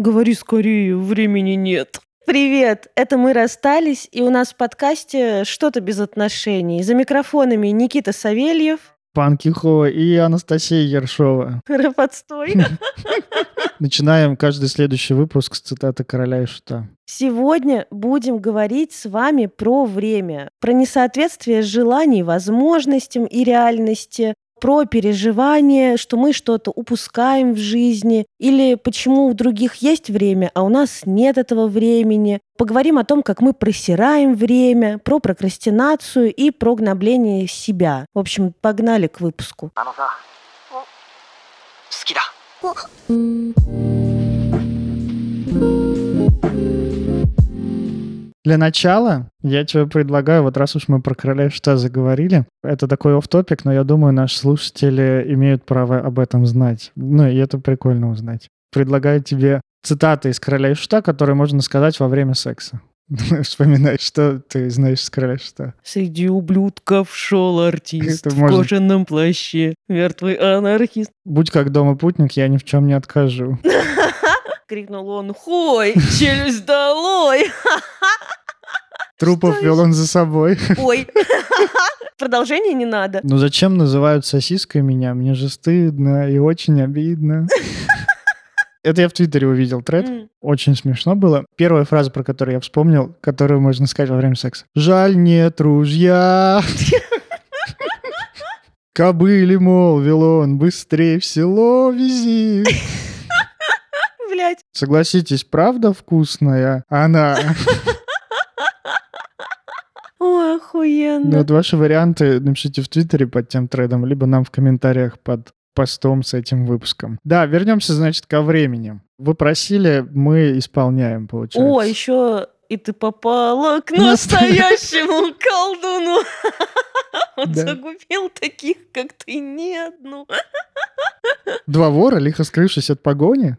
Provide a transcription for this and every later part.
Говори скорее, времени нет. Привет, это мы расстались, и у нас в подкасте «Что-то без отношений». За микрофонами Никита Савельев. Пан Кихо и Анастасия Ершова. Рэп-отстой. Начинаем каждый следующий выпуск с цитаты короля и шута. Сегодня будем говорить с вами про время, про несоответствие желаний, возможностям и реальности, про переживание, что мы что-то упускаем в жизни, или почему у других есть время, а у нас нет этого времени. Поговорим о том, как мы просираем время, про прокрастинацию и про гнобление себя. В общем, погнали к выпуску. Для начала я тебе предлагаю, вот раз уж мы про короля шута заговорили, это такой оф топик но я думаю, наши слушатели имеют право об этом знать. Ну, и это прикольно узнать. Предлагаю тебе цитаты из короля шута, которые можно сказать во время секса. Вспоминай, что ты знаешь с короля шута. Среди ублюдков шел артист Это в можно... кожаном плаще, мертвый анархист. Будь как дома путник, я ни в чем не откажу. Крикнул он, хой, челюсть долой. Трупов вел он за собой. Ой. Продолжение не надо. Ну зачем называют сосиской меня? Мне же стыдно и очень обидно. Это я в Твиттере увидел тред. Mm. Очень смешно было. Первая фраза, про которую я вспомнил, которую можно сказать во время секса. Жаль, нет ружья. Кобыли, мол, вел он, быстрее в село вези. Блять. Согласитесь, правда вкусная она? Ой, охуенно. Ну, вот ваши варианты напишите в Твиттере под тем трейдом, либо нам в комментариях под постом с этим выпуском. Да, вернемся, значит, ко времени. Вы просили, мы исполняем, получается. О, еще и ты попала к настоящему колдуну. Он загубил таких, как ты, не одну. Два вора, лихо скрывшись от погони,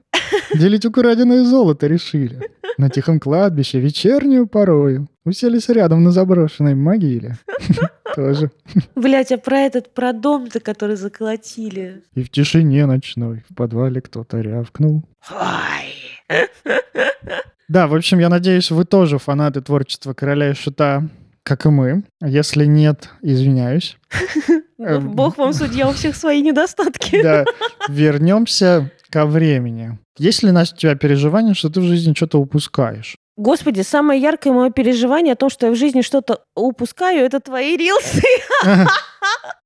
делить украденное золото решили. На тихом кладбище вечернюю порою уселись рядом на заброшенной могиле. Тоже. Блять, а про этот, про дом-то, который заколотили. И в тишине ночной в подвале кто-то рявкнул. Ой. Да, в общем, я надеюсь, вы тоже фанаты творчества короля и шута, как и мы. Если нет, извиняюсь. Бог вам судья, у всех свои недостатки. Да, вернемся ко времени. Есть ли, Настя, у тебя переживание, что ты в жизни что-то упускаешь? Господи, самое яркое мое переживание о том, что я в жизни что-то упускаю, это твои рилсы.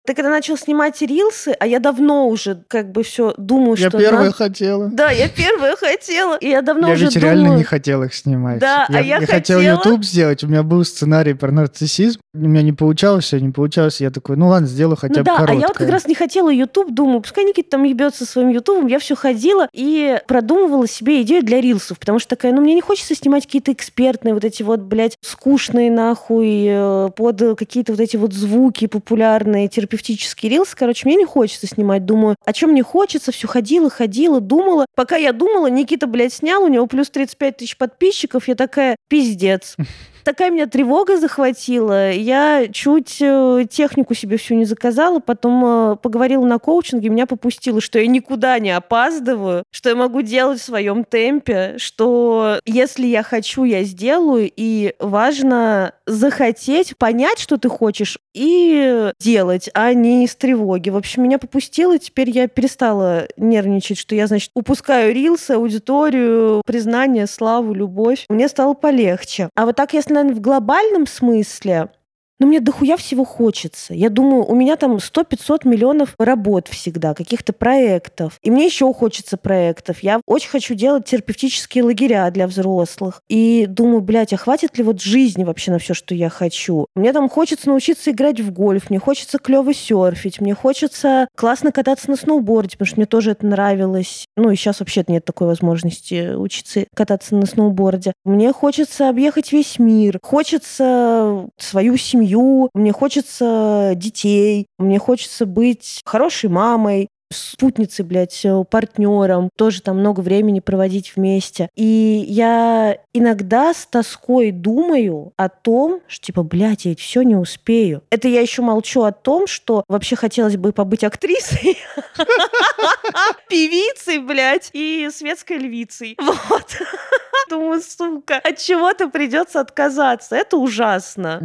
Ты когда начал снимать рилсы, а я давно уже как бы все думаю, я что... Я первая надо... хотела. Да, я первая хотела. И я давно я уже ведь думаю... реально не хотел их снимать. Да, я, а я, я хотела... хотел YouTube сделать, у меня был сценарий про нарциссизм, у меня не получалось, все не получалось, я такой, ну ладно, сделаю хотя ну, бы да, короткое. а я вот как раз не хотела YouTube, думаю, пускай Никита там ебется своим YouTube, я все ходила и продумывала себе идею для рилсов, потому что такая, ну мне не хочется снимать какие-то экспертные вот эти вот, блядь, скучные нахуй э, под какие-то вот эти вот звуки популярные, терапевтические рилсы, короче, мне не хочется снимать. Думаю, о чем мне хочется? Все ходила, ходила, думала. Пока я думала, Никита, блядь, снял, у него плюс 35 тысяч подписчиков. Я такая, пиздец такая меня тревога захватила. Я чуть э, технику себе всю не заказала, потом э, поговорила на коучинге, меня попустило, что я никуда не опаздываю, что я могу делать в своем темпе, что если я хочу, я сделаю, и важно захотеть, понять, что ты хочешь, и делать, а не из тревоги. В общем, меня попустило, теперь я перестала нервничать, что я, значит, упускаю рилсы, аудиторию, признание, славу, любовь. Мне стало полегче. А вот так, если наверное, в глобальном смысле но мне дохуя всего хочется. Я думаю, у меня там 100-500 миллионов работ всегда, каких-то проектов. И мне еще хочется проектов. Я очень хочу делать терапевтические лагеря для взрослых. И думаю, блядь, а хватит ли вот жизни вообще на все, что я хочу? Мне там хочется научиться играть в гольф, мне хочется клево серфить, мне хочется классно кататься на сноуборде, потому что мне тоже это нравилось. Ну и сейчас вообще нет такой возможности учиться кататься на сноуборде. Мне хочется объехать весь мир, хочется свою семью семью, мне хочется детей, мне хочется быть хорошей мамой. Спутницей, блядь, э, партнером, тоже там много времени проводить вместе. И я иногда с тоской думаю о том, что типа, блядь, я ведь все не успею. Это я еще молчу о том, что вообще хотелось бы побыть актрисой, певицей, блядь, и светской львицей. Вот. Думаю, сука, от чего-то придется отказаться. Это ужасно.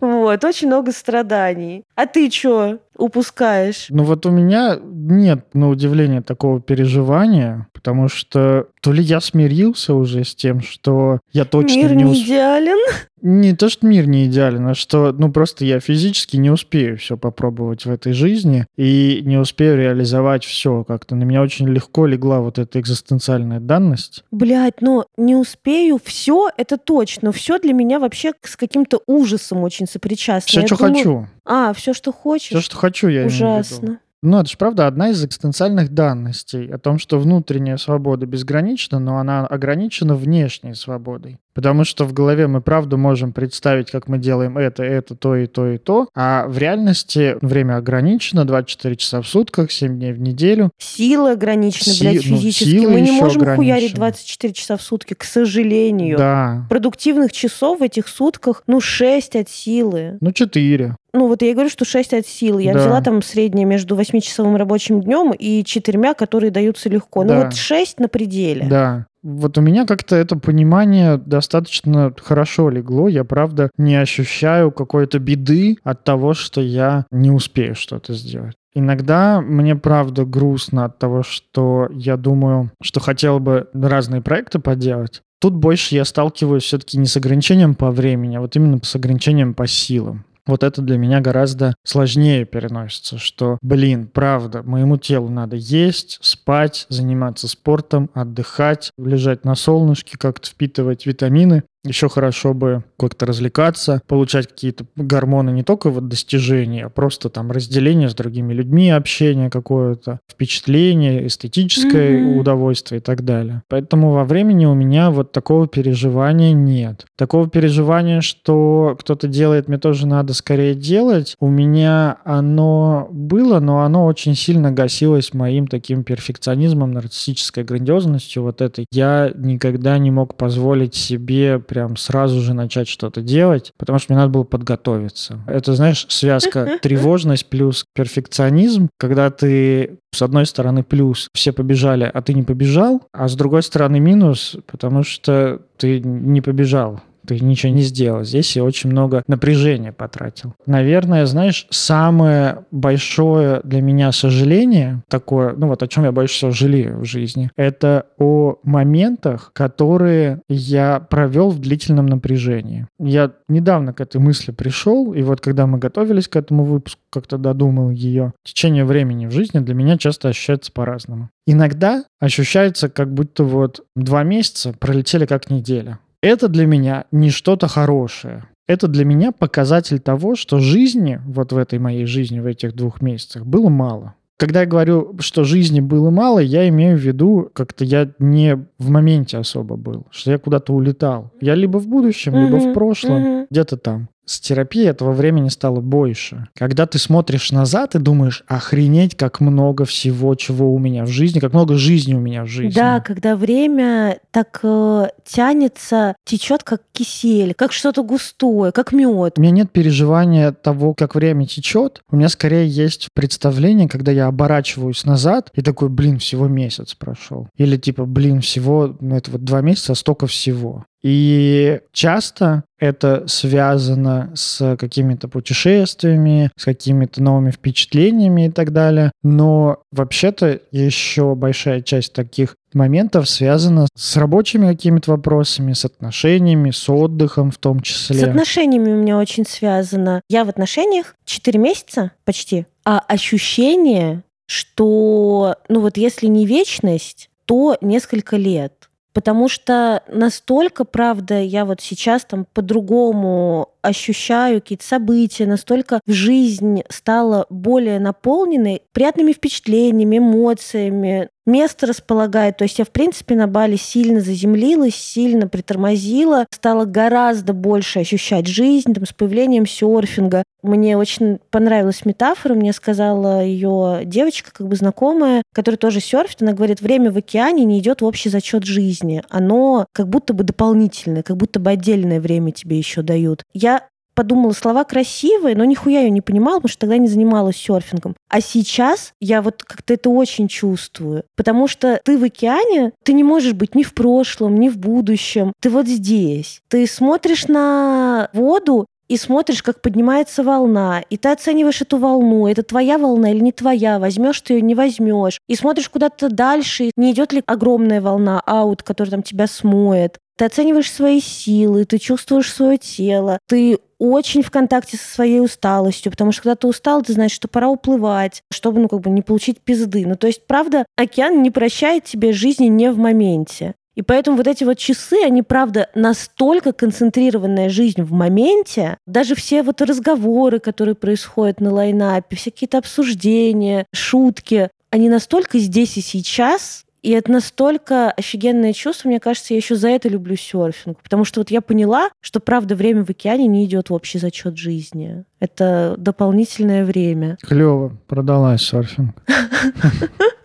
Вот, очень много страданий. А ты что? упускаешь? Ну вот у меня нет, на удивление, такого переживания, потому что то ли я смирился уже с тем, что я точно мир не... Не идеален? Не то, что мир не идеален, а что, ну, просто я физически не успею все попробовать в этой жизни и не успею реализовать все. Как-то на меня очень легко легла вот эта экзистенциальная данность. Блять, но не успею все, это точно. Все для меня вообще с каким-то ужасом очень сопричастно. Все, я что думаю... хочу. А, все, что хочешь. Все, что хочу, я Ужасно. Ну, это же правда одна из экзистенциальных данностей о том, что внутренняя свобода безгранична, но она ограничена внешней свободой. Потому что в голове мы правда можем представить, как мы делаем это, это, то и то и то, а в реальности время ограничено, 24 часа в сутках, 7 дней в неделю. Сила ограничена, Си- блядь, ну, физически. сила мы не можем хуярить ограничена. 24 часа в сутки, к сожалению. Да. Продуктивных часов в этих сутках, ну, 6 от силы. Ну, 4. Ну, вот я и говорю, что 6 от силы. Я Да. взяла там среднее между 8-часовым рабочим днем и четырьмя, которые даются легко. Ну, Да. вот 6 на пределе. Да. Вот у меня как-то это понимание достаточно хорошо легло. Я, правда, не ощущаю какой-то беды от того, что я не успею что-то сделать. Иногда мне правда грустно от того, что я думаю, что хотел бы разные проекты поделать. Тут больше я сталкиваюсь все-таки не с ограничением по времени, а вот именно с ограничением по силам. Вот это для меня гораздо сложнее переносится, что, блин, правда, моему телу надо есть, спать, заниматься спортом, отдыхать, лежать на солнышке, как-то впитывать витамины. Еще хорошо бы как-то развлекаться, получать какие-то гормоны не только вот достижения, а просто там разделение с другими людьми, общение какое-то, впечатление, эстетическое Мгм. удовольствие и так далее. Поэтому во времени у меня вот такого переживания нет. Такого переживания, что кто-то делает, мне тоже надо скорее делать, у меня оно было, но оно очень сильно гасилось моим таким перфекционизмом, нарциссической грандиозностью вот этой. Я никогда не мог позволить себе прям сразу же начать что-то делать, потому что мне надо было подготовиться. Это, знаешь, связка тревожность плюс перфекционизм, когда ты с одной стороны плюс, все побежали, а ты не побежал, а с другой стороны минус, потому что ты не побежал ты ничего не сделал. Здесь я очень много напряжения потратил. Наверное, знаешь, самое большое для меня сожаление такое, ну вот о чем я больше всего жалею в жизни, это о моментах, которые я провел в длительном напряжении. Я недавно к этой мысли пришел, и вот когда мы готовились к этому выпуску, как-то додумал ее, течение времени в жизни для меня часто ощущается по-разному. Иногда ощущается, как будто вот два месяца пролетели как неделя. Это для меня не что-то хорошее. Это для меня показатель того, что жизни, вот в этой моей жизни, в этих двух месяцах, было мало. Когда я говорю, что жизни было мало, я имею в виду, как-то я не в моменте особо был, что я куда-то улетал. Я либо в будущем, либо в прошлом, где-то там. С терапией этого времени стало больше. Когда ты смотришь назад и думаешь, охренеть, как много всего, чего у меня в жизни, как много жизни у меня в жизни. Да, когда время так э, тянется, течет как кисель, как что-то густое, как мед. У меня нет переживания того, как время течет. У меня скорее есть представление, когда я оборачиваюсь назад и такой, блин, всего месяц прошел. Или типа, блин, всего, ну это вот два месяца, а столько всего. И часто это связано с какими-то путешествиями, с какими-то новыми впечатлениями и так далее. Но вообще-то еще большая часть таких моментов связана с рабочими какими-то вопросами, с отношениями, с отдыхом в том числе. С отношениями у меня очень связано. Я в отношениях 4 месяца почти, а ощущение, что, ну вот если не вечность, то несколько лет. Потому что настолько, правда, я вот сейчас там по-другому ощущаю какие-то события, настолько жизнь стала более наполненной приятными впечатлениями, эмоциями, место располагает. То есть я, в принципе, на Бали сильно заземлилась, сильно притормозила, стала гораздо больше ощущать жизнь там, с появлением серфинга. Мне очень понравилась метафора, мне сказала ее девочка, как бы знакомая, которая тоже серфит, она говорит, время в океане не идет в общий зачет жизни. Оно как будто бы дополнительное, как будто бы отдельное время тебе еще дают. Я подумала, слова красивые, но нихуя ее не понимала, потому что тогда не занималась серфингом. А сейчас я вот как-то это очень чувствую. Потому что ты в океане, ты не можешь быть ни в прошлом, ни в будущем. Ты вот здесь. Ты смотришь на воду, и смотришь, как поднимается волна, и ты оцениваешь эту волну, это твоя волна или не твоя, возьмешь ты ее, не возьмешь, и смотришь куда-то дальше, не идет ли огромная волна, аут, которая там тебя смоет. Ты оцениваешь свои силы, ты чувствуешь свое тело, ты очень в контакте со своей усталостью, потому что когда ты устал, ты знаешь, что пора уплывать, чтобы, ну, как бы не получить пизды. Ну, то есть, правда, океан не прощает тебе жизни не в моменте. И поэтому вот эти вот часы, они, правда, настолько концентрированная жизнь в моменте, даже все вот разговоры, которые происходят на лайнапе, все какие-то обсуждения, шутки, они настолько здесь и сейчас, и это настолько офигенное чувство, мне кажется, я еще за это люблю серфинг. Потому что вот я поняла, что правда время в океане не идет в общий зачет жизни. Это дополнительное время. Клево, продалась серфинг.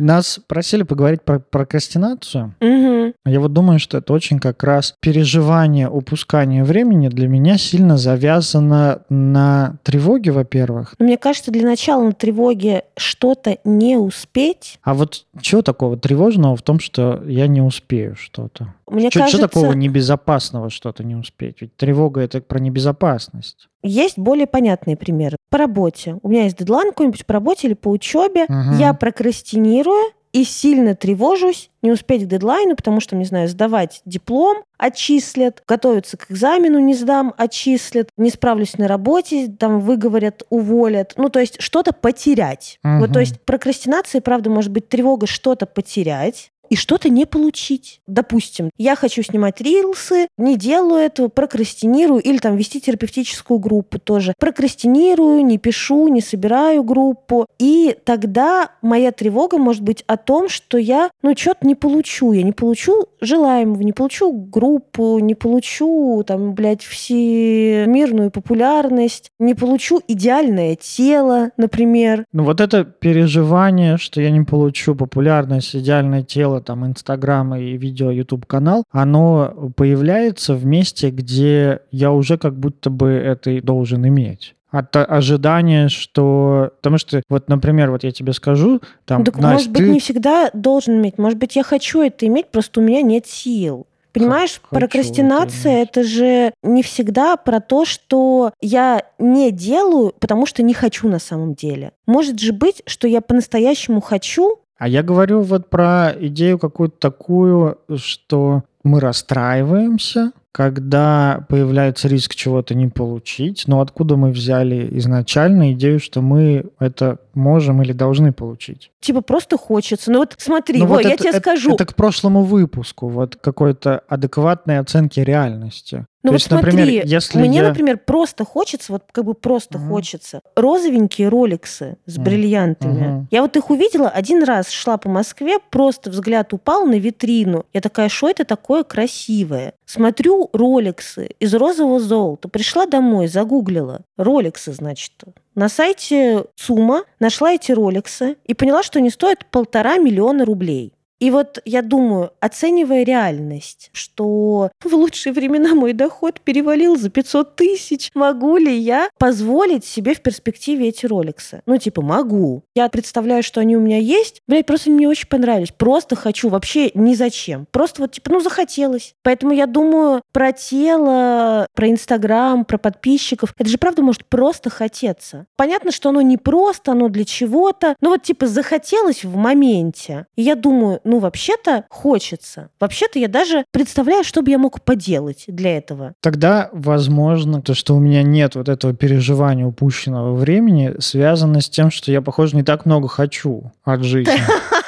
Нас просили поговорить про прокрастинацию. Угу. Я вот думаю, что это очень как раз переживание упускания времени для меня сильно завязано на тревоге, во-первых. Мне кажется, для начала на тревоге что-то не успеть. А вот чего такого тревожного в том, что я не успею что-то? Мне что, кажется... что такого небезопасного что-то не успеть? Ведь тревога — это про небезопасность. Есть более понятные примеры. По работе. У меня есть дедлайн какой-нибудь по работе или по учебе. Угу. Я прокрастинирую и сильно тревожусь не успеть к дедлайну, потому что, не знаю, сдавать диплом отчислят, готовиться к экзамену не сдам, отчислят, не справлюсь на работе, там выговорят, уволят. Ну, то есть что-то потерять. Угу. Вот, то есть прокрастинация, правда, может быть тревога что-то потерять, и что-то не получить. Допустим, я хочу снимать рилсы, не делаю этого, прокрастинирую, или там вести терапевтическую группу тоже. Прокрастинирую, не пишу, не собираю группу. И тогда моя тревога может быть о том, что я, ну, что-то не получу. Я не получу желаемого, не получу группу, не получу, там, блядь, всемирную популярность, не получу идеальное тело, например. Ну, вот это переживание, что я не получу популярность, идеальное тело, там Инстаграм и видео YouTube канал, оно появляется в месте, где я уже как будто бы это должен иметь от ожидания, что... Потому что, вот, например, вот я тебе скажу, там, так, Настя, может быть, ты... не всегда должен иметь. Может быть, я хочу это иметь, просто у меня нет сил. Понимаешь, Хочу прокрастинация это, это же не всегда про то, что я не делаю, потому что не хочу на самом деле. Может же быть, что я по-настоящему хочу, а я говорю вот про идею какую-то такую, что мы расстраиваемся, когда появляется риск чего-то не получить, но откуда мы взяли изначально идею, что мы это можем или должны получить? Типа просто хочется. Ну вот смотри, ну, вот, вот я это, тебе это, скажу. Это к прошлому выпуску, вот какой-то адекватной оценки реальности. Ну То вот есть, смотри, например, если мне, я... например, просто хочется, вот как бы просто Мгм. хочется, розовенькие роликсы с Мгм. бриллиантами. Мгм. Я вот их увидела один раз, шла по Москве, просто взгляд упал на витрину. Я такая, что это такое красивое? Смотрю роликсы из розового золота. Пришла домой, загуглила. Роликсы, значит. На сайте ЦУМа нашла эти роликсы и поняла, что они стоят полтора миллиона рублей. И вот я думаю, оценивая реальность, что в лучшие времена мой доход перевалил за 500 тысяч, могу ли я позволить себе в перспективе эти роликсы? Ну, типа, могу. Я представляю, что они у меня есть. Блядь, просто мне очень понравились. Просто хочу, вообще ни зачем. Просто вот, типа, ну, захотелось. Поэтому я думаю про тело, про Инстаграм, про подписчиков. Это же, правда, может просто хотеться. Понятно, что оно не просто, оно для чего-то. Но вот, типа, захотелось в моменте. И я думаю, ну, вообще-то хочется. Вообще-то я даже представляю, что бы я мог поделать для этого. Тогда, возможно, то, что у меня нет вот этого переживания упущенного времени, связано с тем, что я, похоже, не так много хочу от жизни.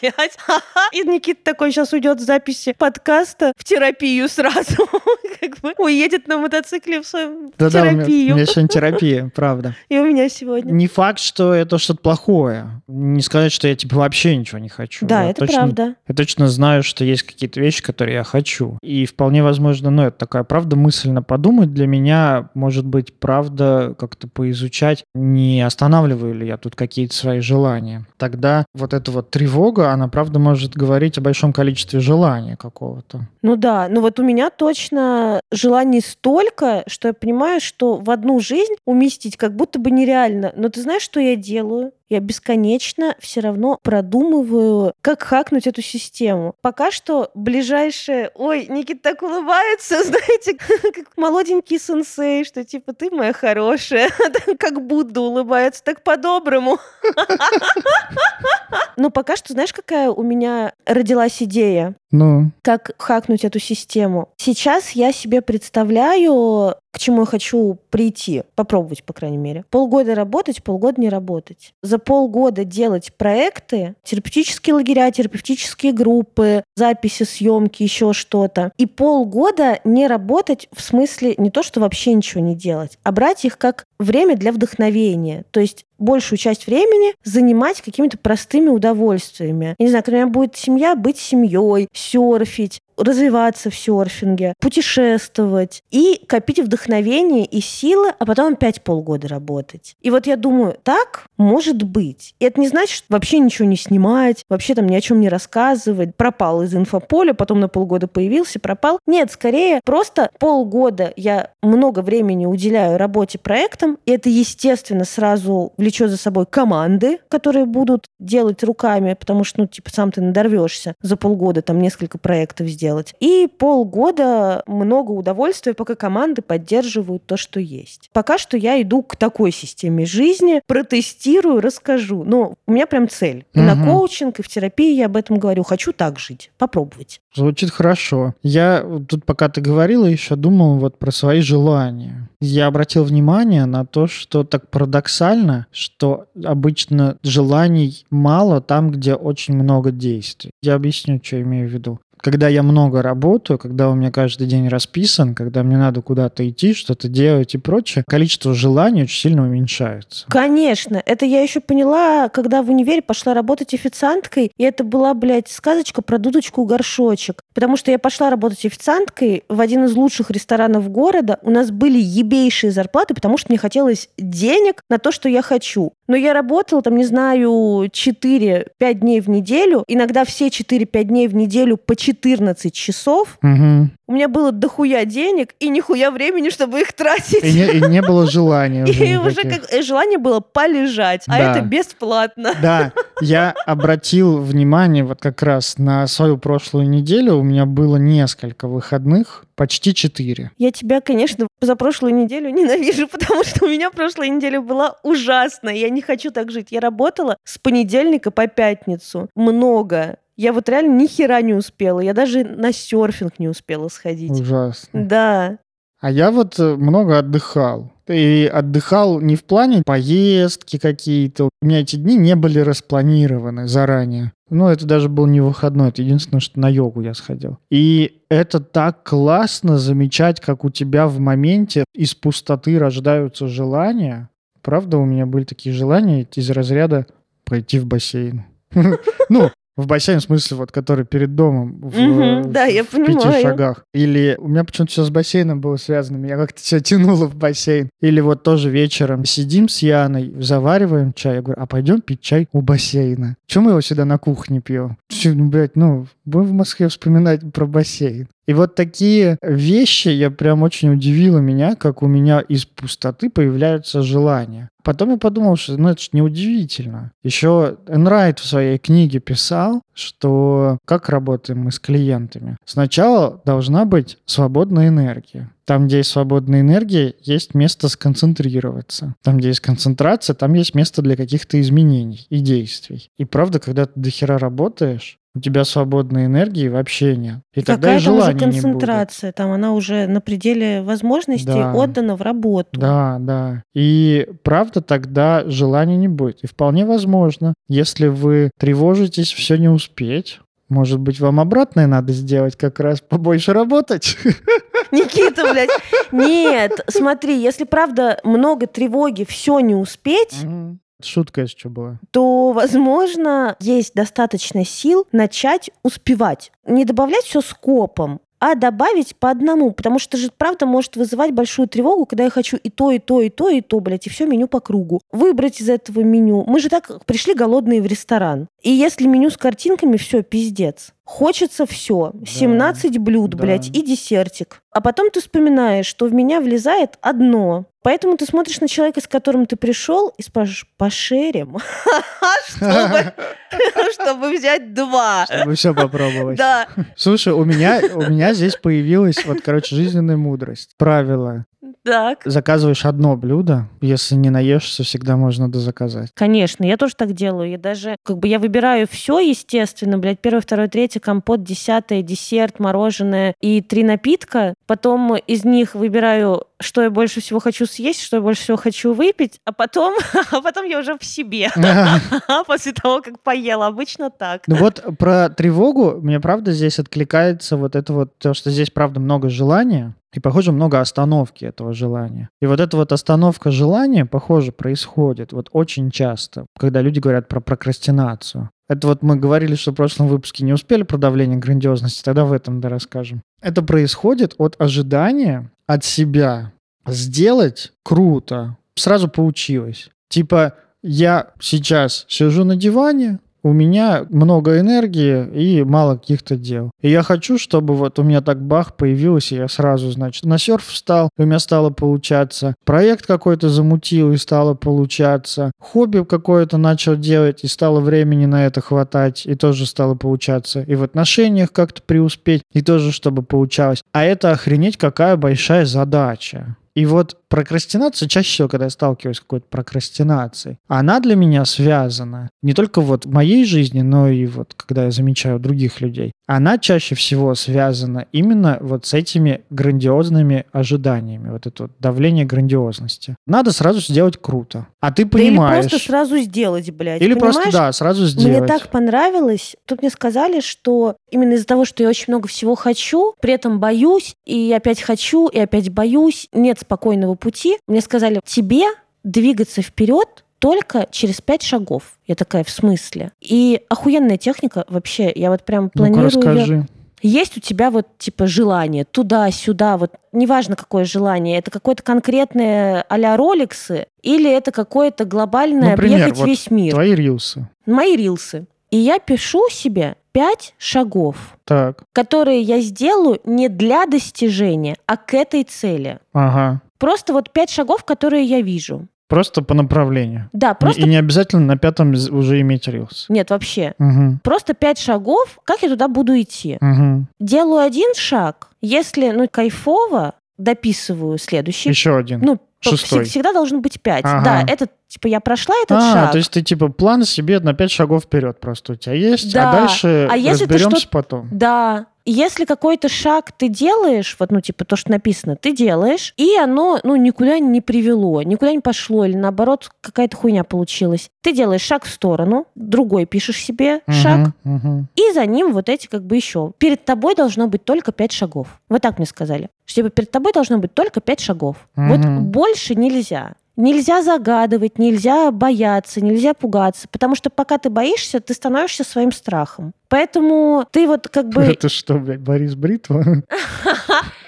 блядь. И Никита такой сейчас уйдет с записи подкаста в терапию сразу. Как бы уедет на мотоцикле в свою у меня, у терапию. меня сегодня терапия, правда. И у меня сегодня. Не факт, что это что-то плохое. Не сказать, что я типа вообще ничего не хочу. Да, Я это точно- правда. Я точно знаю, что есть какие-то вещи, которые я хочу. И вполне возможно, ну, это такая правда мысленно подумать. Для меня, может быть, правда как-то поизучать, не останавливаю ли я тут какие-то свои желания. Тогда вот эта вот тревога, она правда может говорить о большом количестве желания какого-то. Ну да, ну вот у меня точно желаний столько, что я понимаю, что в одну жизнь уместить как будто бы нереально. Но ты знаешь, что я делаю? Я бесконечно все равно продумываю, как хакнуть эту систему. Пока что ближайшее... Ой, Никита так улыбается, знаете, как молоденький сенсей, что типа ты моя хорошая. Как Будда улыбается, так по-доброму. Но пока что, знаешь, какая у меня родилась идея? Ну, как хакнуть эту систему. Сейчас я себе представляю, к чему я хочу прийти, попробовать, по крайней мере. Полгода работать, полгода не работать. За полгода делать проекты, терапевтические лагеря, терапевтические группы, записи, съемки, еще что-то. И полгода не работать в смысле не то, что вообще ничего не делать, а брать их как время для вдохновения. То есть большую часть времени занимать какими-то простыми удовольствиями. Я не знаю, когда у меня будет семья, быть семьей, серфить, развиваться в серфинге, путешествовать и копить вдохновение и силы, а потом опять полгода работать. И вот я думаю, так может быть. И это не значит, что вообще ничего не снимать, вообще там ни о чем не рассказывать, пропал из инфополя, потом на полгода появился, пропал. Нет, скорее просто полгода я много времени уделяю работе проектам, и это, естественно, сразу влечет за собой команды, которые будут делать руками, потому что, ну, типа, сам ты надорвешься за полгода там несколько проектов сделать. И полгода много удовольствия, пока команды поддерживают то, что есть. Пока что я иду к такой системе жизни, протестирую, расскажу. Но у меня прям цель. И на Мгм. коучинг, и в терапии я об этом говорю. Хочу так жить. Попробовать. Звучит хорошо. Я тут, пока ты говорила, еще думал вот про свои желания. Я обратил внимание на то, что так парадоксально, что обычно желаний мало там, где очень много действий. Я объясню, что имею в виду. Когда я много работаю, когда у меня каждый день расписан, когда мне надо куда-то идти, что-то делать и прочее, количество желаний очень сильно уменьшается. Конечно, это я еще поняла, когда в универе пошла работать официанткой, и это была, блядь, сказочка про дудочку горшочек. Потому что я пошла работать официанткой в один из лучших ресторанов города. У нас были ебейшие зарплаты, потому что мне хотелось денег на то, что я хочу. Но я работала там, не знаю, 4-5 дней в неделю. Иногда все 4-5 дней в неделю по 14 часов. Мгм. У меня было дохуя денег и нихуя времени, чтобы их тратить. И, не, и не было желания уже И уже как э, желание было полежать, а Да. это бесплатно. Да, я обратил внимание вот как раз на свою прошлую неделю. У меня было несколько выходных, почти четыре. Я тебя, конечно, за прошлую неделю ненавижу, потому что у меня прошлая неделя была ужасная. Я не хочу так жить. Я работала с понедельника по пятницу. Много. Я вот реально ни хера не успела. Я даже на серфинг не успела сходить. Ужасно. Да. А я вот э, много отдыхал. И отдыхал не в плане поездки какие-то. У меня эти дни не были распланированы заранее. Ну, это даже был не выходной, это единственное, что на йогу я сходил. И это так классно замечать, как у тебя в моменте из пустоты рождаются желания. Правда, у меня были такие желания из разряда пойти в бассейн. Ну, в бассейн, в смысле, вот, который перед домом. в- Мгм, да, я в пяти шагах. Или у меня почему-то все с бассейном было связано. Меня как-то все тянуло в бассейн. Или вот тоже вечером сидим с Яной, завариваем чай. Я говорю, а пойдем пить чай у бассейна. Чего мы его всегда на кухне пьем? Ну, блядь, ну, будем в Москве вспоминать про бассейн. И вот такие вещи, я прям очень удивило меня, как у меня из пустоты появляются желания. Потом я подумал, что ну, это же неудивительно. Еще Энрайт в своей книге писал, что как работаем мы с клиентами. Сначала должна быть свободная энергия. Там, где есть свободная энергия, есть место сконцентрироваться. Там, где есть концентрация, там есть место для каких-то изменений и действий. И правда, когда ты дохера работаешь, у тебя свободной энергии вообще нет. И тогда Какая и там уже желания не будет. концентрация, там она уже на пределе возможностей Да. отдана в работу. Да, да. И правда, тогда желания не будет. И вполне возможно, если вы тревожитесь все не успеть, может быть, вам обратное надо сделать, как раз побольше работать. Никита, блядь. Нет, смотри, если правда много тревоги, все не успеть, Мгм. Шутка еще была. то, возможно, есть достаточно сил начать успевать. Не добавлять все скопом, а добавить по одному, потому что же правда может вызывать большую тревогу, когда я хочу и то, и то, и то, и то, блядь, и все меню по кругу. Выбрать из этого меню. Мы же так пришли голодные в ресторан. И если меню с картинками, все, пиздец. Хочется все. 17 блюд, Да. блядь, и десертик. А потом ты вспоминаешь, что в меня влезает одно. Поэтому ты смотришь на человека, с которым ты пришел, и спрашиваешь, пошерим? Чтобы взять два. Чтобы все попробовать. Да, Слушай, у меня, у меня здесь появилась вот, короче, жизненная мудрость. Правило. Так. Заказываешь одно блюдо, если не наешься, всегда можно дозаказать. Конечно, я тоже так делаю. Я даже, как бы, я выбираю все, естественно, блядь, первое, второе, третье, компот, десятое, десерт, мороженое и три напитка. Потом из них выбираю, что я больше всего хочу съесть, что я больше всего хочу выпить, а потом, а потом я уже в себе после того, как поела. Обычно так. Ну вот про тревогу мне правда здесь откликается вот это вот, то, что здесь правда много желания, и, похоже, много остановки этого желания. И вот эта вот остановка желания, похоже, происходит вот очень часто, когда люди говорят про прокрастинацию. Это вот мы говорили, что в прошлом выпуске не успели про давление грандиозности, тогда в этом да расскажем. Это происходит от ожидания от себя сделать круто. Сразу получилось. Типа, я сейчас сижу на диване, у меня много энергии и мало каких-то дел. И я хочу, чтобы вот у меня так бах появилось, я сразу, значит, на серф встал, у меня стало получаться. Проект какой-то замутил, и стало получаться. Хобби какое-то начал делать, и стало времени на это хватать, и тоже стало получаться. И в отношениях как-то преуспеть, и тоже чтобы получалось. А это охренеть какая большая задача. И вот прокрастинация, чаще всего, когда я сталкиваюсь с какой-то прокрастинацией, она для меня связана не только вот в моей жизни, но и вот когда я замечаю других людей. Она чаще всего связана именно вот с этими грандиозными ожиданиями, вот это вот давление грандиозности. Надо сразу сделать круто. А ты Да или понимаешь... просто сразу сделать, блядь. Или понимаешь? просто, да, сразу сделать. Мне так понравилось. Тут мне сказали, что именно из-за того, что я очень много всего хочу, при этом боюсь, и опять хочу, и опять боюсь, нет спокойного пути. Мне сказали, тебе двигаться вперед только через пять шагов. Я такая, в смысле? И охуенная техника вообще. Я вот прям планирую её- расскажи. есть у тебя вот типа желание туда-сюда, вот неважно какое желание, это какое-то конкретное а-ля роликсы или это какое-то глобальное Например, объехать вот весь мир. Твои рилсы. Мои рилсы. И я пишу себе пять шагов, Так, которые я сделаю не для достижения, а к этой цели. ага. Просто вот пять шагов, которые я вижу. Просто по направлению. Да, просто... И не обязательно на пятом уже иметь рилс. Нет, вообще. Угу. Просто пять шагов, как я туда буду идти. Угу. Делаю один шаг, если, ну, кайфово, дописываю следующий. Еще один. Ну, Шестой. всег- всегда должно быть пять. Ага. Да, это, типа, я прошла этот а, шаг. то есть ты типа план себе на пять шагов вперед просто у тебя есть, Да. а дальше А если разберемся что- потом. Да. Если какой-то шаг ты делаешь, вот, ну, типа, то, что написано, ты делаешь, и оно, ну, никуда не привело, никуда не пошло, или наоборот, какая-то хуйня получилась. Ты делаешь шаг в сторону, другой пишешь себе шаг, Мгм, мгм. и за ним вот эти как бы еще. Перед тобой должно быть только пять шагов. Вот так мне сказали. Что типа, перед тобой должно быть только пять шагов. Вот Мгм. больше нельзя. Нельзя загадывать, нельзя бояться, нельзя пугаться, потому что пока ты боишься, ты становишься своим страхом. Поэтому ты вот как бы... Это что, блядь, Борис Бритва?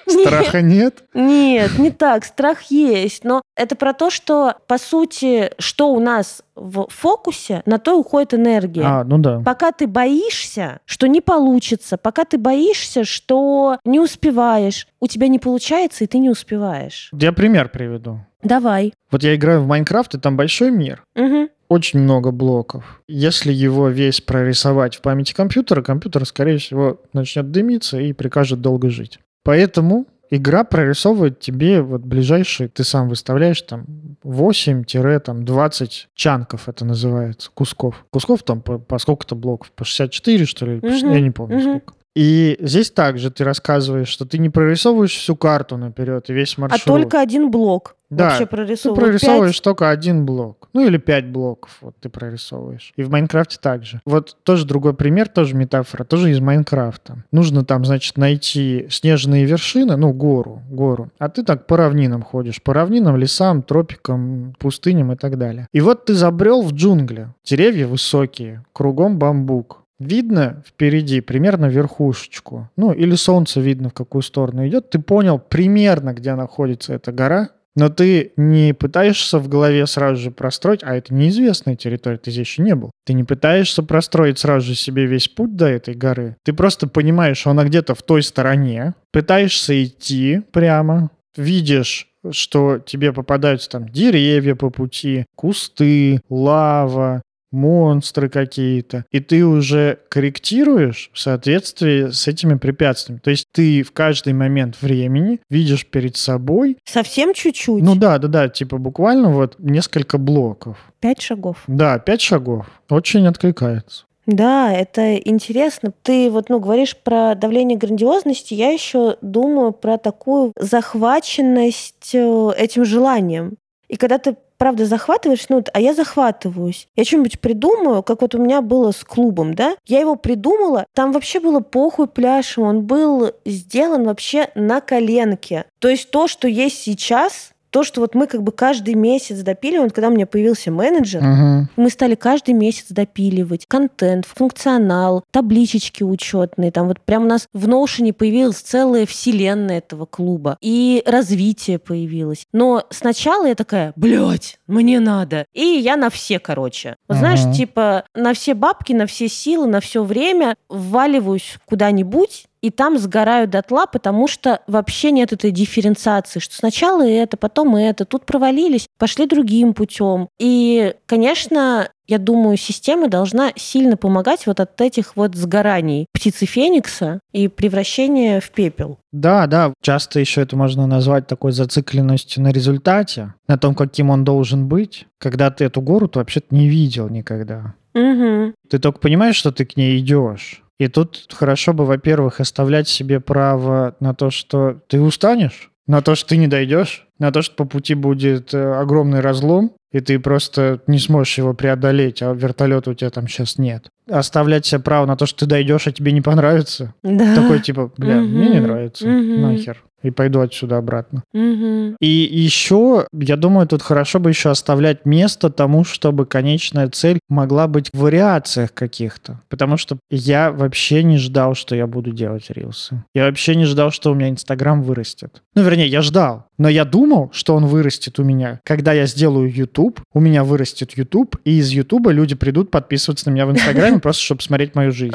Страха нет? Нет, не так. Страх есть. Но это про то, что, по сути, что у нас в фокусе, на то уходит энергия. А, ну да. Пока ты боишься, что не получится, пока ты боишься, что не успеваешь, у тебя не получается, и ты не успеваешь. Я пример приведу. Давай. Вот я играю в Майнкрафт, и там большой мир. Мгм. Очень много блоков. Если его весь прорисовать в памяти компьютера, компьютер, скорее всего, начнет дымиться и прикажет долго жить. Поэтому игра прорисовывает тебе вот ближайшие, ты сам выставляешь там 8-20 чанков это называется, кусков. Кусков там по, по сколько-то блоков? По 64, что ли? Угу. Я не помню угу. сколько. И здесь также ты рассказываешь, что ты не прорисовываешь всю карту наперед и весь маршрут. А только один блок да, вообще прорисовываешь. Ты прорисовываешь 5... только один блок. Ну или пять блоков вот ты прорисовываешь. И в Майнкрафте также. Вот тоже другой пример, тоже метафора, тоже из Майнкрафта. Нужно там, значит, найти снежные вершины, ну, гору, гору. А ты так по равнинам ходишь. По равнинам, лесам, тропикам, пустыням и так далее. И вот ты забрел в джунгли. Деревья высокие, кругом бамбук. Видно впереди примерно верхушечку. Ну, или солнце видно, в какую сторону идет. Ты понял примерно, где находится эта гора. Но ты не пытаешься в голове сразу же простроить, а это неизвестная территория, ты здесь еще не был. Ты не пытаешься простроить сразу же себе весь путь до этой горы. Ты просто понимаешь, что она где-то в той стороне, пытаешься идти прямо, видишь что тебе попадаются там деревья по пути, кусты, лава, монстры какие-то, и ты уже корректируешь в соответствии с этими препятствиями. То есть ты в каждый момент времени видишь перед собой... Совсем чуть-чуть? Ну да, да, да, типа буквально вот несколько блоков. Пять шагов. Да, пять шагов. Очень откликается. Да, это интересно. Ты вот, ну, говоришь про давление грандиозности, я еще думаю про такую захваченность э, этим желанием. И когда ты правда захватываешь, ну, а я захватываюсь. Я что-нибудь придумаю, как вот у меня было с клубом, да? Я его придумала, там вообще было похуй пляж, он был сделан вообще на коленке. То есть то, что есть сейчас, то, что вот мы как бы каждый месяц допиливаем, когда у меня появился менеджер, uh-huh. мы стали каждый месяц допиливать контент, функционал, табличечки учетные, там вот прям у нас в Notion появилась целая вселенная этого клуба, и развитие появилось. Но сначала я такая, блядь, мне надо. И я на все, короче. Вот uh-huh. знаешь, типа на все бабки, на все силы, на все время вваливаюсь куда-нибудь, и там сгорают дотла, потому что вообще нет этой дифференциации, что сначала это, потом это, тут провалились, пошли другим путем. И, конечно, я думаю, система должна сильно помогать вот от этих вот сгораний птицы Феникса и превращения в пепел. Да, да, часто еще это можно назвать такой зацикленностью на результате, на том, каким он должен быть, когда ты эту гору то вообще-то не видел никогда. Угу. Ты только понимаешь, что ты к ней идешь. И тут хорошо бы, во-первых, оставлять себе право на то, что ты устанешь, на то, что ты не дойдешь, на то, что по пути будет э, огромный разлом, и ты просто не сможешь его преодолеть, а вертолета у тебя там сейчас нет. Оставлять себе право на то, что ты дойдешь, а тебе не понравится. Да. Такой типа, бля, угу. мне не нравится, угу. нахер и пойду отсюда обратно. Угу. И еще, я думаю, тут хорошо бы еще оставлять место тому, чтобы конечная цель могла быть в вариациях каких-то. Потому что я вообще не ждал, что я буду делать рилсы. Я вообще не ждал, что у меня Инстаграм вырастет. Ну, вернее, я ждал. Но я думал, что он вырастет у меня. Когда я сделаю YouTube, у меня вырастет YouTube, и из YouTube люди придут подписываться на меня в Инстаграме просто, чтобы смотреть мою жизнь.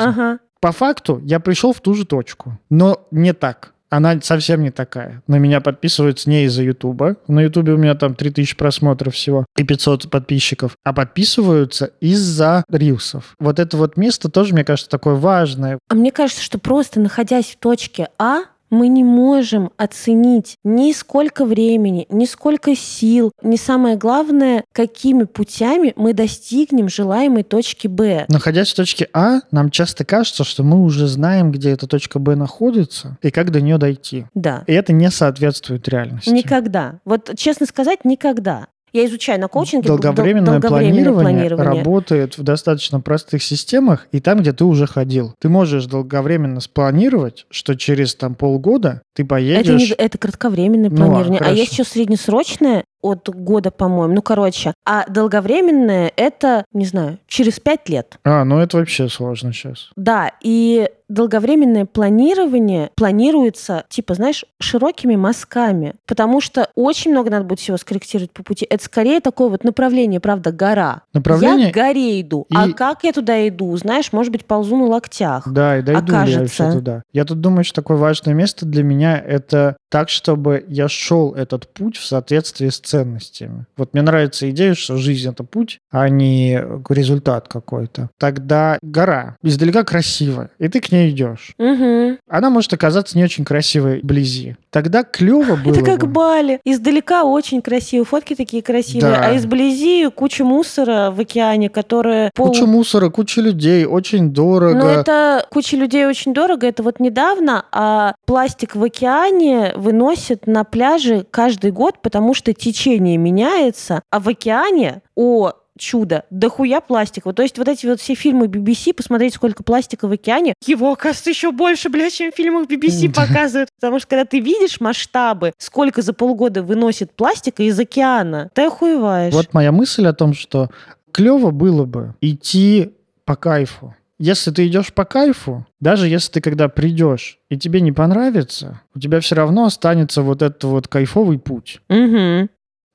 По факту я пришел в ту же точку, но не так она совсем не такая. На меня подписываются не из-за Ютуба. На Ютубе у меня там 3000 просмотров всего и 500 подписчиков. А подписываются из-за рилсов. Вот это вот место тоже, мне кажется, такое важное. А мне кажется, что просто находясь в точке А, мы не можем оценить ни сколько времени, ни сколько сил, ни самое главное, какими путями мы достигнем желаемой точки Б. Находясь в точке А, нам часто кажется, что мы уже знаем, где эта точка Б находится и как до нее дойти. Да. И это не соответствует реальности. Никогда. Вот честно сказать, никогда. Я изучаю на коучинге долговременное, долговременное планирование, планирование работает в достаточно простых системах и там, где ты уже ходил. Ты можешь долговременно спланировать, что через там полгода ты поедешь... Это, не, это кратковременное ну, планирование. А, а есть еще среднесрочное, от года, по-моему. Ну, короче. А долговременное это, не знаю, через пять лет. А, ну это вообще сложно сейчас. Да, и долговременное планирование планируется, типа, знаешь, широкими мазками, потому что очень много надо будет всего скорректировать по пути. Это скорее такое вот направление, правда, гора. Направление? Я к горе иду. И... А как я туда иду? Знаешь, может быть, ползу на локтях. Да, и дойду окажется. я вообще туда. Я тут думаю, что такое важное место для меня — это так, чтобы я шел этот путь в соответствии с ценностями. Вот мне нравится идея, что жизнь — это путь, а не результат какой-то. Тогда гора издалека красивая, и ты к ней идешь. Угу. Она может оказаться не очень красивой вблизи. Тогда клево было Это как бы. Бали. Издалека очень красиво, фотки такие красивые, Да. а изблизи куча мусора в океане, которая пол... Куча мусора, куча людей, очень дорого. Но это куча людей очень дорого. Это вот недавно, а пластик в океане выносят на пляже каждый год, потому что течение меняется, а в океане, о чудо, дохуя пластика. То есть вот эти вот все фильмы BBC, посмотреть, сколько пластика в океане, его, оказывается, еще больше, блядь, чем в фильмах BBC Да. показывают. Потому что когда ты видишь масштабы, сколько за полгода выносит пластика из океана, ты охуеваешь. Вот моя мысль о том, что клево было бы идти по кайфу. Если ты идешь по кайфу, даже если ты когда придешь и тебе не понравится, у тебя все равно останется вот этот вот кайфовый путь. Мгм.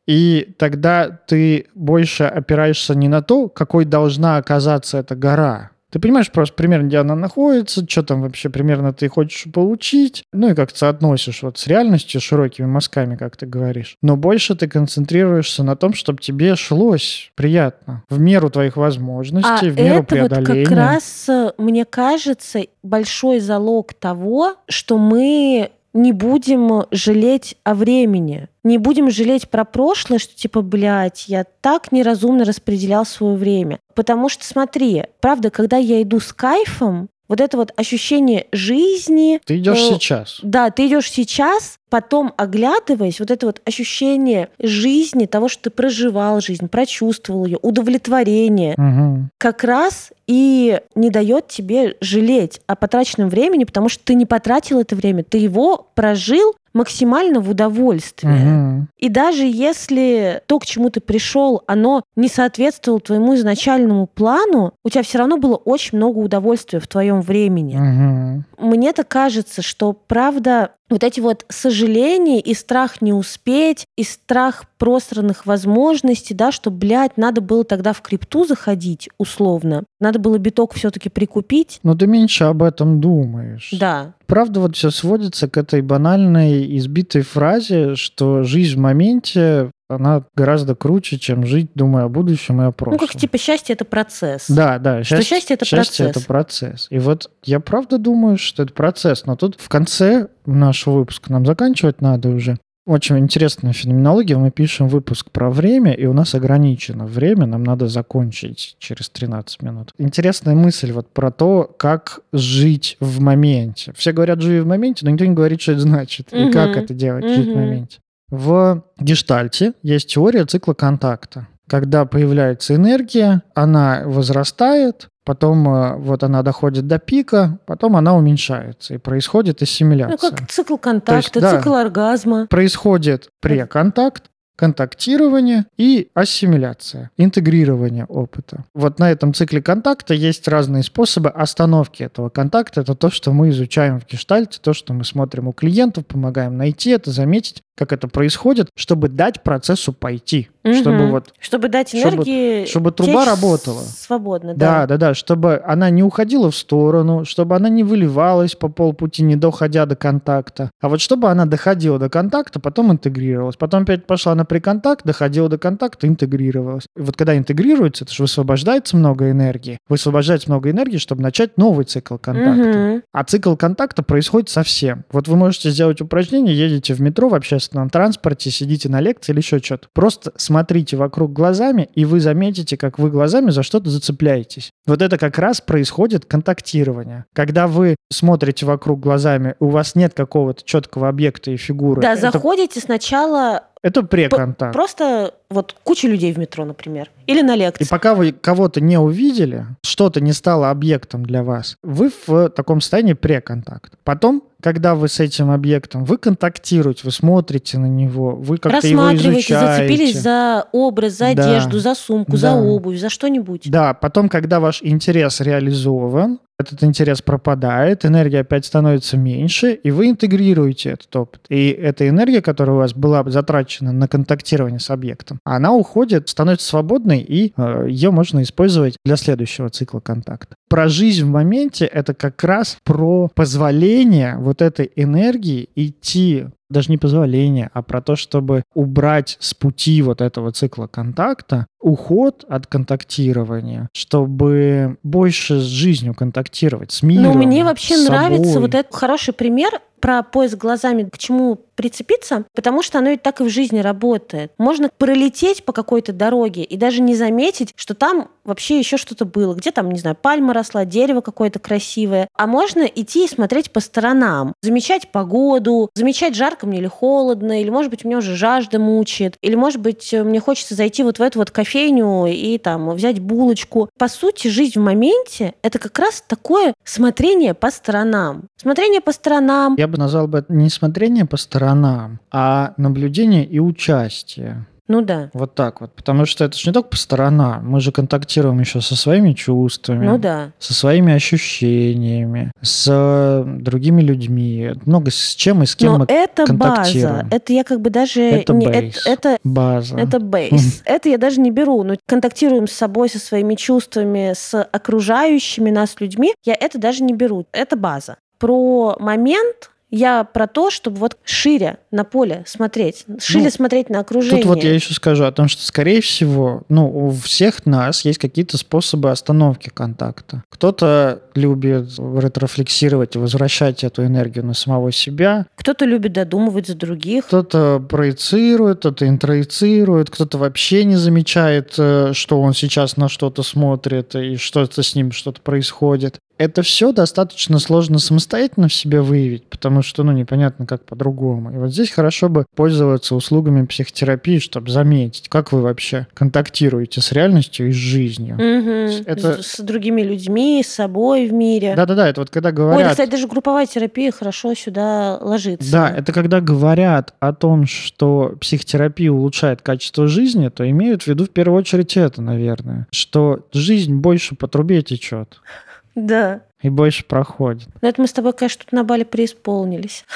И тогда ты больше опираешься не на то, какой должна оказаться эта гора. Ты понимаешь просто примерно, где она находится, что там вообще примерно ты хочешь получить, ну и как соотносишь вот с реальностью широкими мазками, как ты говоришь. Но больше ты концентрируешься на том, чтобы тебе шлось приятно, в меру твоих А возможностей, в меру это вот преодоления. как раз, э, мне кажется, большой залог того, что мы не будем жалеть о времени. Не будем жалеть про прошлое, что типа, блядь, я так неразумно распределял свое время. Потому что, смотри, правда, когда я иду с кайфом, вот это вот ощущение жизни, Ты идешь э, сейчас. да, ты идешь сейчас, потом оглядываясь, вот это вот ощущение жизни, того, что ты проживал жизнь, прочувствовал ее, удовлетворение, Мгм. как раз и не дает тебе жалеть о потраченном времени, потому что ты не потратил это время, ты его прожил максимально в удовольствие. Мгм. И даже если то, к чему ты пришел, оно не соответствовало твоему изначальному плану, у тебя все равно было очень много удовольствия в твоем времени. Мгм. Мне-то кажется, что правда вот эти вот сожаления и страх не успеть, и страх просранных возможностей, да, что, блядь, надо было тогда в крипту заходить, условно. Надо было биток все-таки прикупить. Но ты меньше об этом думаешь. Да. Правда, вот все сводится к этой банальной, избитой фразе, что жизнь в моменте, она гораздо круче, чем жить, думая о будущем и о Ну, прошлом. как типа счастье это процесс. Да, да. Что счастье это счастье процесс. это процесс. И вот я правда думаю, что это процесс. Но тут в конце нашего выпуска нам заканчивать надо уже. Очень интересная феноменология. Мы пишем выпуск про время, и у нас ограничено время. Нам надо закончить через 13 минут. Интересная мысль вот про то, как жить в моменте. Все говорят «живи в моменте», но никто не говорит, что это значит. И как это делать, жить в моменте. В гештальте есть теория цикла контакта. Когда появляется энергия, она возрастает, потом э, вот она доходит до пика, потом она уменьшается, и происходит Ну, ассимиляция. как цикл контакта, да. цикл оргазма. Происходит преконтакт, контактирование и ассимиляция, интегрирование опыта. Вот на этом цикле контакта есть разные способы остановки этого контакта. Это то, что мы изучаем в гештальте, то, что мы смотрим у клиентов, помогаем найти это, заметить, как это происходит, чтобы дать процессу пойти, чтобы Мгм. вот Чтобы дать чтобы- энергии чтобы труба течь работала. Свободно, да, да. да, да, чтобы она не уходила в сторону, чтобы она не выливалась по полпути, не доходя до контакта. А вот чтобы она доходила до контакта, потом интегрировалась. Потом опять пошла на приконтакт, доходила до контакта, интегрировалась. И вот когда интегрируется, это же высвобождается много энергии. Высвобождается много энергии, чтобы начать новый цикл контакта. Мгм. А цикл контакта происходит совсем. Вот вы можете сделать упражнение, едете в метро, в общественном транспорте, сидите на лекции или еще что-то. Просто смотрите вокруг глазами, и вы заметите, как вы глазами за что-то зацепляетесь. Вот это как раз происходит контактирование. Когда вы смотрите вокруг глазами, у вас нет какого-то четкого объекта и фигуры. Да, это, заходите сначала это преконтакт. просто вот куча людей в метро, например, или на И лекции. пока вы кого-то не увидели, что-то не стало объектом для вас, вы в таком состоянии преконтакт. Потом, когда вы с этим объектом, вы контактируете, вы смотрите на него, вы как-то его изучаете. зацепились за образ, за Да. одежду, за сумку, за Да. обувь, за что-нибудь. Да, потом, когда ваш интерес реализован, этот интерес пропадает, энергия опять становится меньше, и вы интегрируете этот опыт. И эта энергия, которая у вас была затрачена на контактирование с объектом, она уходит, становится свободной, и э, ее можно использовать для следующего цикла контакта. Про жизнь в моменте — это как раз про позволение вот этой энергии идти даже не позволение, а про то, чтобы убрать с пути вот этого цикла контакта уход от контактирования, чтобы больше с жизнью контактировать, с миром. Но мне вообще нравится вот этот хороший пример про поиск глазами, к чему прицепиться, потому что оно ведь так и в жизни работает. Можно пролететь по какой-то дороге и даже не заметить, что там вообще еще что-то было. Где там, не знаю, пальма росла, дерево какое-то красивое. А можно идти и смотреть по сторонам, замечать погоду, замечать, жарко мне или холодно, или, может быть, меня уже жажда мучает, или, может быть, мне хочется зайти вот в эту вот кофейню и там взять булочку. По сути, жизнь в моменте — это как раз такое смотрение по сторонам. Смотрение по сторонам. Я бы назвал бы это не смотрение по сторонам, а наблюдение и участие. Ну да. Вот так вот. Потому что это же не только по сторонам. Мы же контактируем еще со своими чувствами. Ну да. Со своими ощущениями, с другими людьми. Много с чем и с кем Но мы это база. контактируем. Это я как бы даже... Это не, бейс. это, это База. Это бейс. Это я даже не беру. Но контактируем с собой, со своими чувствами, с окружающими нас людьми. Я это даже не беру. Это база. Про момент я про то, чтобы вот шире на поле смотреть, шире Ну, смотреть на окружение. Тут вот я еще скажу о том, что, скорее всего, ну, у всех нас есть какие-то способы остановки контакта. Кто-то любит ретрофлексировать и возвращать эту энергию на самого себя, Кто-то любит додумывать за других. кто-то проецирует, кто-то интроицирует, кто-то вообще не замечает, э, что он сейчас на что-то смотрит и что-то с ним что-то происходит. Это все достаточно сложно самостоятельно в себе выявить, потому что, ну, непонятно, как по-другому. И вот здесь хорошо бы пользоваться услугами психотерапии, чтобы заметить, как вы вообще контактируете с реальностью и с жизнью. Мгм. Это- С, с другими людьми, с собой в мире. Да-да-да, это вот когда Ой, да, говорят... кстати, даже групповая терапия хорошо сюда ложится. Да, это когда говорят о том, что психотерапия улучшает качество жизни, то имеют в виду в первую очередь это, наверное. Что жизнь больше по трубе течет Да. и больше проходит. Но это мы с тобой, конечно, тут на бале преисполнились.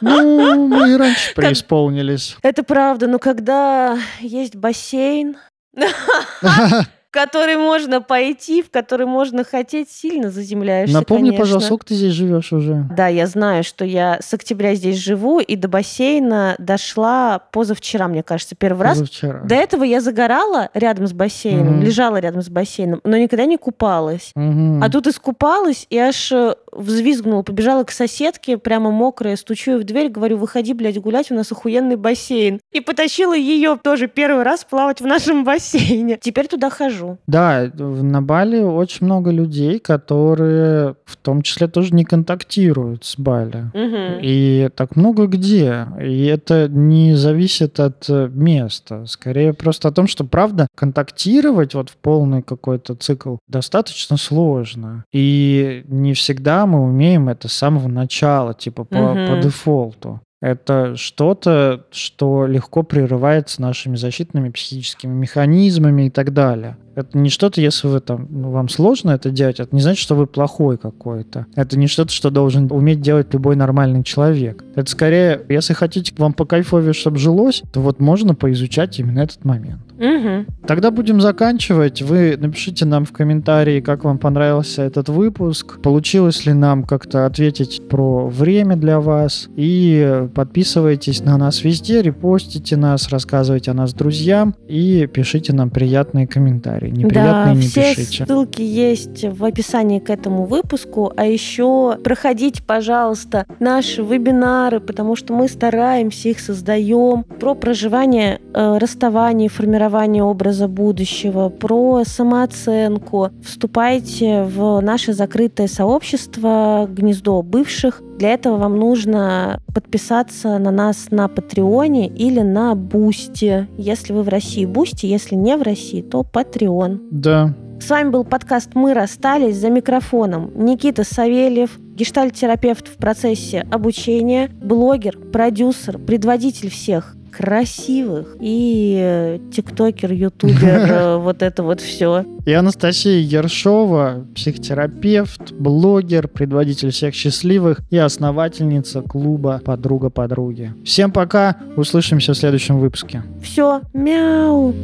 Ну, мы и раньше преисполнились. Это правда, но когда есть бассейн, который можно пойти, в который можно хотеть, сильно заземляешься, Напомни, конечно. пожалуйста, сколько ты здесь живешь уже? Да, я знаю, что я с октября здесь живу, и до бассейна дошла позавчера, мне кажется, первый раз. Позавчера. До этого я загорала рядом с бассейном, Мгм. лежала рядом с бассейном, но никогда не купалась. Мгм. А тут искупалась и аж э, взвизгнула, побежала к соседке, прямо мокрая, стучу ей в дверь, говорю, выходи, блядь, гулять, у нас охуенный бассейн. И потащила ее тоже первый раз плавать в нашем бассейне. Теперь туда хожу. Да, в- на Бали очень много людей, которые в том числе тоже не контактируют с Бали. Мгм. И так много где. И это не зависит от э, места. Скорее просто о том, что, правда, контактировать вот в полный какой-то цикл достаточно сложно. И не всегда мы умеем это с самого начала, типа по, Мгм. по дефолту. Это что-то, что легко прерывается нашими защитными психическими механизмами и так далее. Это не что-то, если вы там, ну, вам сложно это делать, это не значит, что вы плохой какой-то. Это не что-то, что должен уметь делать любой нормальный человек. Это скорее, если хотите вам по кайфове, чтобы жилось, то вот можно поизучать именно этот момент. Мгм. Тогда будем заканчивать. Вы напишите нам в комментарии, как вам понравился этот выпуск. Получилось ли нам как-то ответить про время для вас. И подписывайтесь на нас везде, репостите нас, рассказывайте о нас друзьям и пишите нам приятные комментарии. Неприятные да, не все пишите. ссылки есть в описании к этому выпуску. А еще проходите, пожалуйста, наши вебинары, потому что мы стараемся, их создаем. Про проживание э, расставание, формирование образа будущего, про самооценку. Вступайте в наше закрытое сообщество «Гнездо бывших». Для этого вам нужно подписаться на нас на Патреоне или на Бусти. Если вы в России, Бусти. Если не в России, то Patreon. Да. С вами был подкаст «Мы расстались» за микрофоном Никита Савельев, гештальт-терапевт в процессе обучения, блогер, продюсер, предводитель всех красивых и э, тиктокер, ютубер, э, вот это вот все. И Анастасия Ершова, психотерапевт, блогер, предводитель всех счастливых и основательница клуба «Подруга подруги». Всем пока, услышимся в следующем выпуске. Все, мяу.